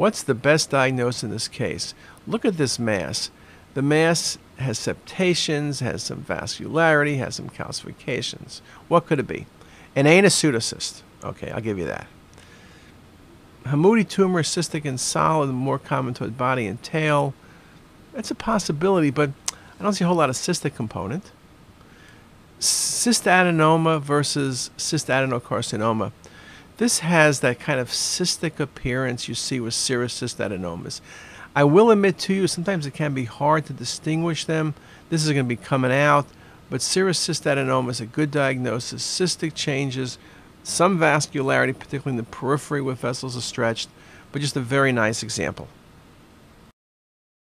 What's the best diagnosis in this case? Look at this mass. The mass has septations, has some vascularity, has some calcifications. What could it be? An anus pseudocyst. Okay, I'll give you that. Hamoudi tumor, cystic and solid, more common toward body and tail. That's a possibility, but I don't see a whole lot of cystic component. Cystadenoma versus cystadenocarcinoma. This has that kind of cystic appearance you see with serous cystadenomas. I will admit to you, sometimes it can be hard to distinguish them. This is going to be coming out, but serous cystadenoma is a good diagnosis. Cystic changes, some vascularity, particularly in the periphery where vessels are stretched, but just a very nice example.